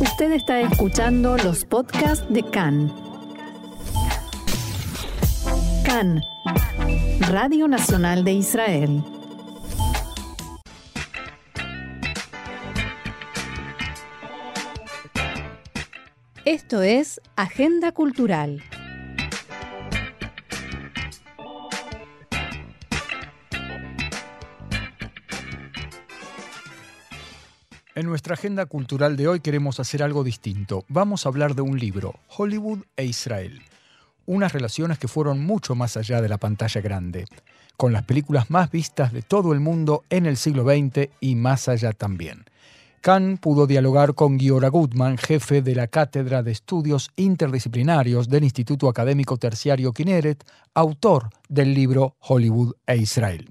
Usted está escuchando los podcasts de CAN. CAN, Radio Nacional de Israel. Esto es Agenda Cultural. En nuestra agenda cultural de hoy queremos hacer algo distinto. Vamos a hablar de un libro, Hollywood e Israel. Unas relaciones que fueron mucho más allá de la pantalla grande, con las películas más vistas de todo el mundo en el siglo XX y más allá también. Khan pudo dialogar con Giora Gutman, jefe de la Cátedra de Estudios Interdisciplinarios del Instituto Académico Terciario Kineret, autor del libro Hollywood e Israel.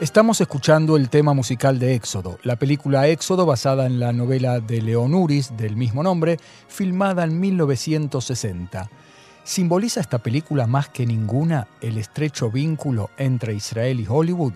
Estamos escuchando el tema musical de Éxodo, la película Éxodo basada en la novela de Leon Uris del mismo nombre, filmada en 1960. ¿Simboliza esta película más que ninguna el estrecho vínculo entre Israel y Hollywood?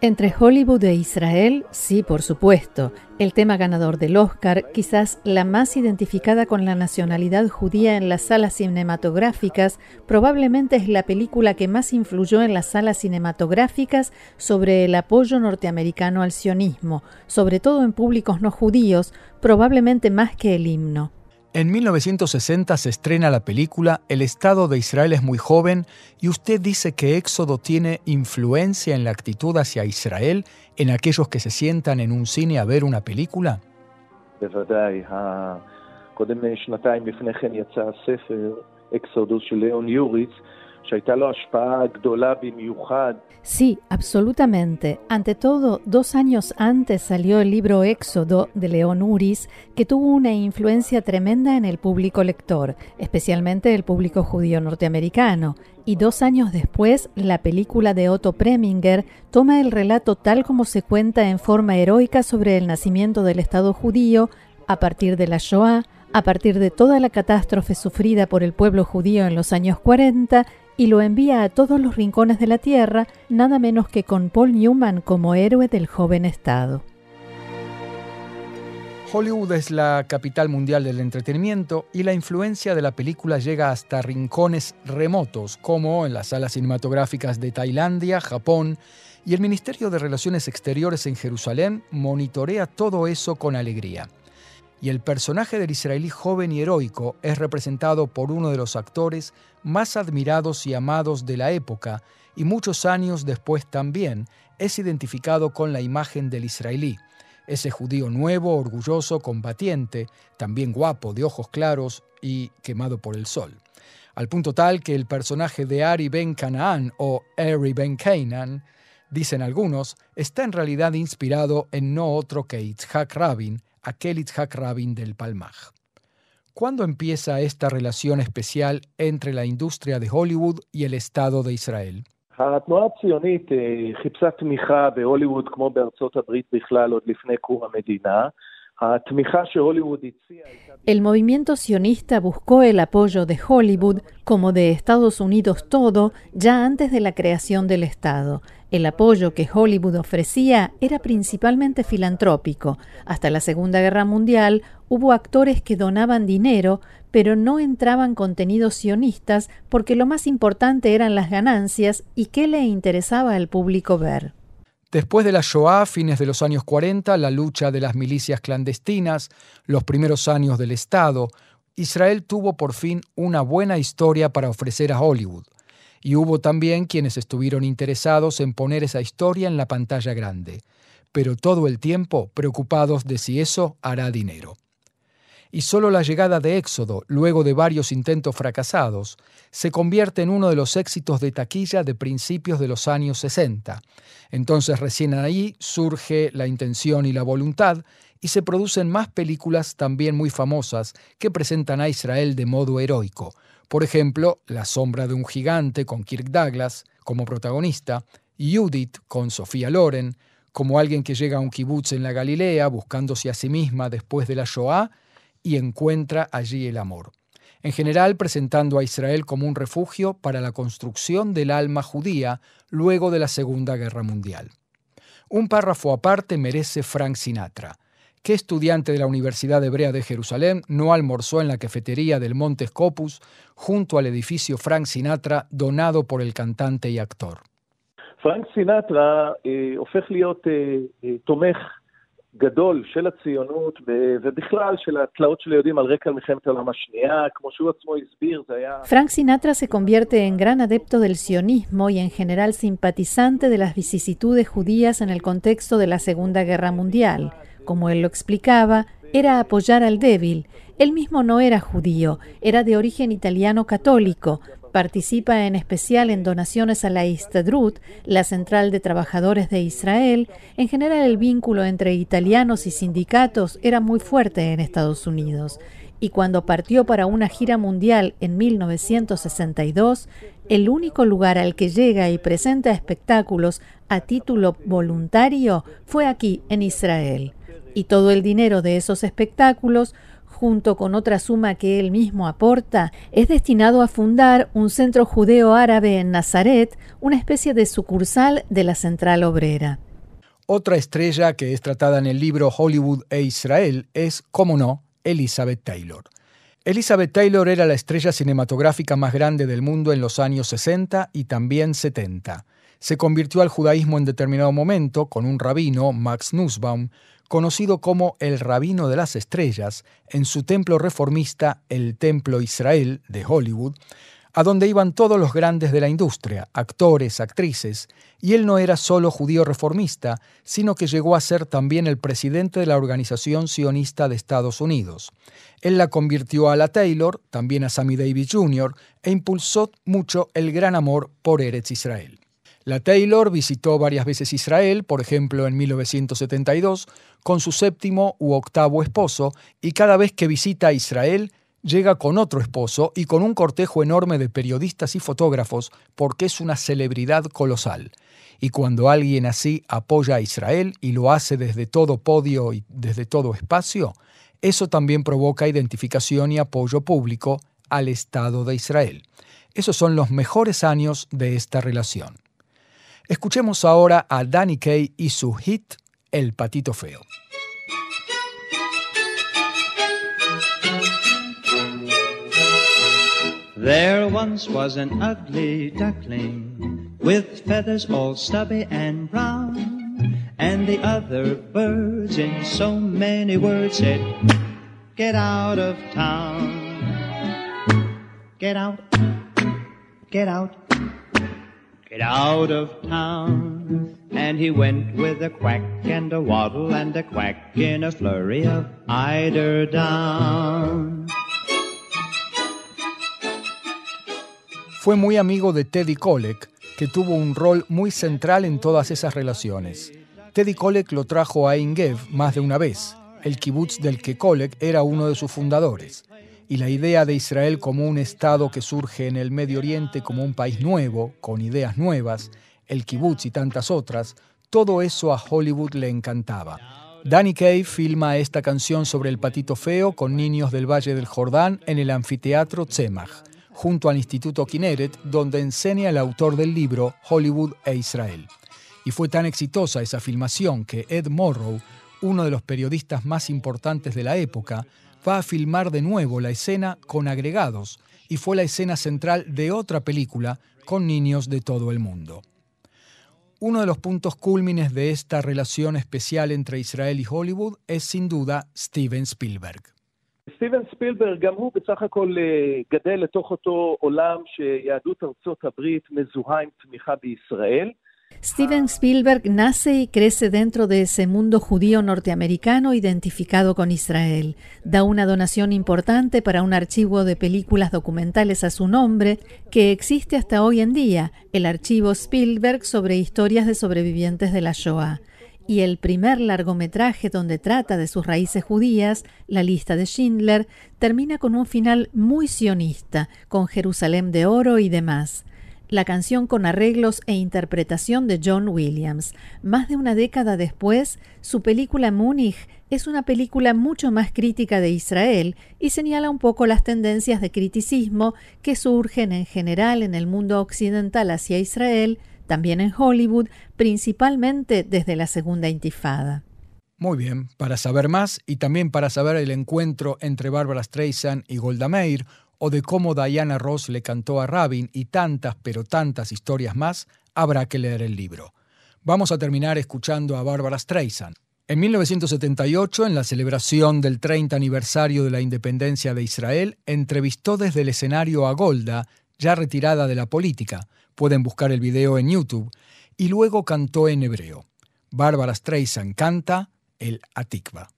Entre Hollywood e Israel, sí, por supuesto. El tema ganador del Oscar, quizás la más identificada con la nacionalidad judía en las salas cinematográficas, probablemente es la película que más influyó en las salas cinematográficas sobre el apoyo norteamericano al sionismo, sobre todo en públicos no judíos, probablemente más que el himno. En 1960 se estrena la película El Estado de Israel es muy joven y usted dice que Éxodo tiene influencia en la actitud hacia Israel en aquellos que se sientan en un cine a ver una película. Sí, absolutamente. Ante todo, dos años antes salió el libro Éxodo de León Uris, que tuvo una influencia tremenda en el público lector, especialmente el público judío norteamericano. Y dos años después, la película de Otto Preminger toma el relato tal como se cuenta en forma heroica sobre el nacimiento del Estado judío a partir de la Shoah, a partir de toda la catástrofe sufrida por el pueblo judío en los años 40 y lo envía a todos los rincones de la Tierra, nada menos que con Paul Newman como héroe del joven Estado. Hollywood es la capital mundial del entretenimiento y la influencia de la película llega hasta rincones remotos, como en las salas cinematográficas de Tailandia, Japón, y el Ministerio de Relaciones Exteriores en Jerusalén monitorea todo eso con alegría y el personaje del israelí joven y heroico es representado por uno de los actores más admirados y amados de la época, y muchos años después también es identificado con la imagen del israelí, ese judío nuevo, orgulloso, combatiente, también guapo, de ojos claros y quemado por el sol. Al punto tal que el personaje de Ari Ben Canaan o Ari Ben Canaan, dicen algunos, está en realidad inspirado en no otro que Itzhak Rabin, aquel Itzhak Rabin del Palmaj. ¿Cuándo empieza esta relación especial entre la industria de Hollywood y el Estado de Israel? El movimiento sionista buscó el apoyo de Hollywood, como de Estados Unidos todo, ya antes de la creación del Estado. El apoyo que Hollywood ofrecía era principalmente filantrópico. Hasta la Segunda Guerra Mundial hubo actores que donaban dinero, pero no entraban contenidos sionistas porque lo más importante eran las ganancias y qué le interesaba al público ver. Después de la Shoah, fines de los años 40, la lucha de las milicias clandestinas, los primeros años del Estado, Israel tuvo por fin una buena historia para ofrecer a Hollywood. Y hubo también quienes estuvieron interesados en poner esa historia en la pantalla grande, pero todo el tiempo preocupados de si eso hará dinero y solo la llegada de Éxodo, luego de varios intentos fracasados, se convierte en uno de los éxitos de taquilla de principios de los años 60. Entonces recién ahí surge la intención y la voluntad y se producen más películas también muy famosas que presentan a Israel de modo heroico. Por ejemplo, La sombra de un gigante con Kirk Douglas como protagonista, Judith con Sofía Loren, como alguien que llega a un kibutz en la Galilea buscándose a sí misma después de la Shoah y encuentra allí el amor. En general presentando a Israel como un refugio para la construcción del alma judía luego de la Segunda Guerra Mundial. Un párrafo aparte merece Frank Sinatra. ¿Qué estudiante de la Universidad Hebrea de Jerusalén no almorzó en la cafetería del Monte Scopus junto al edificio Frank Sinatra donado por el cantante y actor? Frank Sinatra eh, גדול של הציונות ובכלל של התלאות של היהודים על רקע מלחמת העולם השנייה, כמו שהוא עצמו הסביר, זה היה... Frank Sinatra se convierte en gran adepto del sionismo y en general simpatizante de las vicisitudes judías en el contexto de la Segunda Guerra Mundial. Como él lo explicaba, era apoyar al débil. Él mismo no era judío, era de origen italiano católico, Participa en especial en donaciones a la Istadrut, la Central de Trabajadores de Israel. En general el vínculo entre italianos y sindicatos era muy fuerte en Estados Unidos. Y cuando partió para una gira mundial en 1962, el único lugar al que llega y presenta espectáculos a título voluntario fue aquí, en Israel. Y todo el dinero de esos espectáculos junto con otra suma que él mismo aporta, es destinado a fundar un centro judeo árabe en Nazaret, una especie de sucursal de la Central Obrera. Otra estrella que es tratada en el libro Hollywood e Israel es, como no, Elizabeth Taylor. Elizabeth Taylor era la estrella cinematográfica más grande del mundo en los años 60 y también 70. Se convirtió al judaísmo en determinado momento con un rabino, Max Nussbaum, conocido como el Rabino de las Estrellas, en su templo reformista, el Templo Israel de Hollywood, a donde iban todos los grandes de la industria, actores, actrices, y él no era solo judío reformista, sino que llegó a ser también el presidente de la Organización Sionista de Estados Unidos. Él la convirtió a la Taylor, también a Sammy Davis Jr., e impulsó mucho el gran amor por Eretz Israel. La Taylor visitó varias veces Israel, por ejemplo en 1972, con su séptimo u octavo esposo, y cada vez que visita Israel llega con otro esposo y con un cortejo enorme de periodistas y fotógrafos porque es una celebridad colosal. Y cuando alguien así apoya a Israel y lo hace desde todo podio y desde todo espacio, eso también provoca identificación y apoyo público al Estado de Israel. Esos son los mejores años de esta relación. Escuchemos ahora a Danny Kaye y su hit El Patito Feo. There once was an ugly duckling with feathers all stubby and brown, and the other birds in so many words said, Get out of town. Get out, get out, get out of town. And he went with a quack and a waddle and a quack in a flurry of eider down. Fue muy amigo de Teddy Kollek, que tuvo un rol muy central en todas esas relaciones. Teddy Kollek lo trajo a Ingev más de una vez, el kibutz del que Kollek era uno de sus fundadores y la idea de Israel como un Estado que surge en el Medio Oriente como un país nuevo, con ideas nuevas, el kibutz y tantas otras, todo eso a Hollywood le encantaba. Danny Kaye filma esta canción sobre el patito feo con niños del Valle del Jordán en el anfiteatro Tzemach, junto al Instituto Kineret, donde enseña el autor del libro Hollywood e Israel. Y fue tan exitosa esa filmación que Ed Morrow, uno de los periodistas más importantes de la época, va a filmar de nuevo la escena con agregados y fue la escena central de otra película con niños de todo el mundo. Uno de los puntos cúlmines de esta relación especial entre Israel y Hollywood es sin duda Steven Spielberg. סטיבן ספילברג גם הוא בסך הכל גדל לתוך אותו עולם שיהדות ארצות הברית מזוהה עם תמיכה בישראל. Steven Spielberg nace y crece dentro de ese mundo judío norteamericano identificado con Israel. Da una donación importante para un archivo de películas documentales a su nombre que existe hasta hoy en día, el archivo Spielberg sobre historias de sobrevivientes de la Shoah y el primer largometraje donde trata de sus raíces judías, La lista de Schindler, termina con un final muy sionista, con Jerusalén de oro y demás la canción con arreglos e interpretación de John Williams. Más de una década después, su película Múnich es una película mucho más crítica de Israel y señala un poco las tendencias de criticismo que surgen en general en el mundo occidental hacia Israel, también en Hollywood, principalmente desde la Segunda Intifada. Muy bien, para saber más y también para saber el encuentro entre Barbara Streisand y Golda Meir, o de cómo Diana Ross le cantó a Rabin y tantas, pero tantas historias más, habrá que leer el libro. Vamos a terminar escuchando a Barbara Streisand. En 1978, en la celebración del 30 aniversario de la independencia de Israel, entrevistó desde el escenario a Golda, ya retirada de la política. Pueden buscar el video en YouTube. Y luego cantó en hebreo. Barbara Streisand canta el Atikva.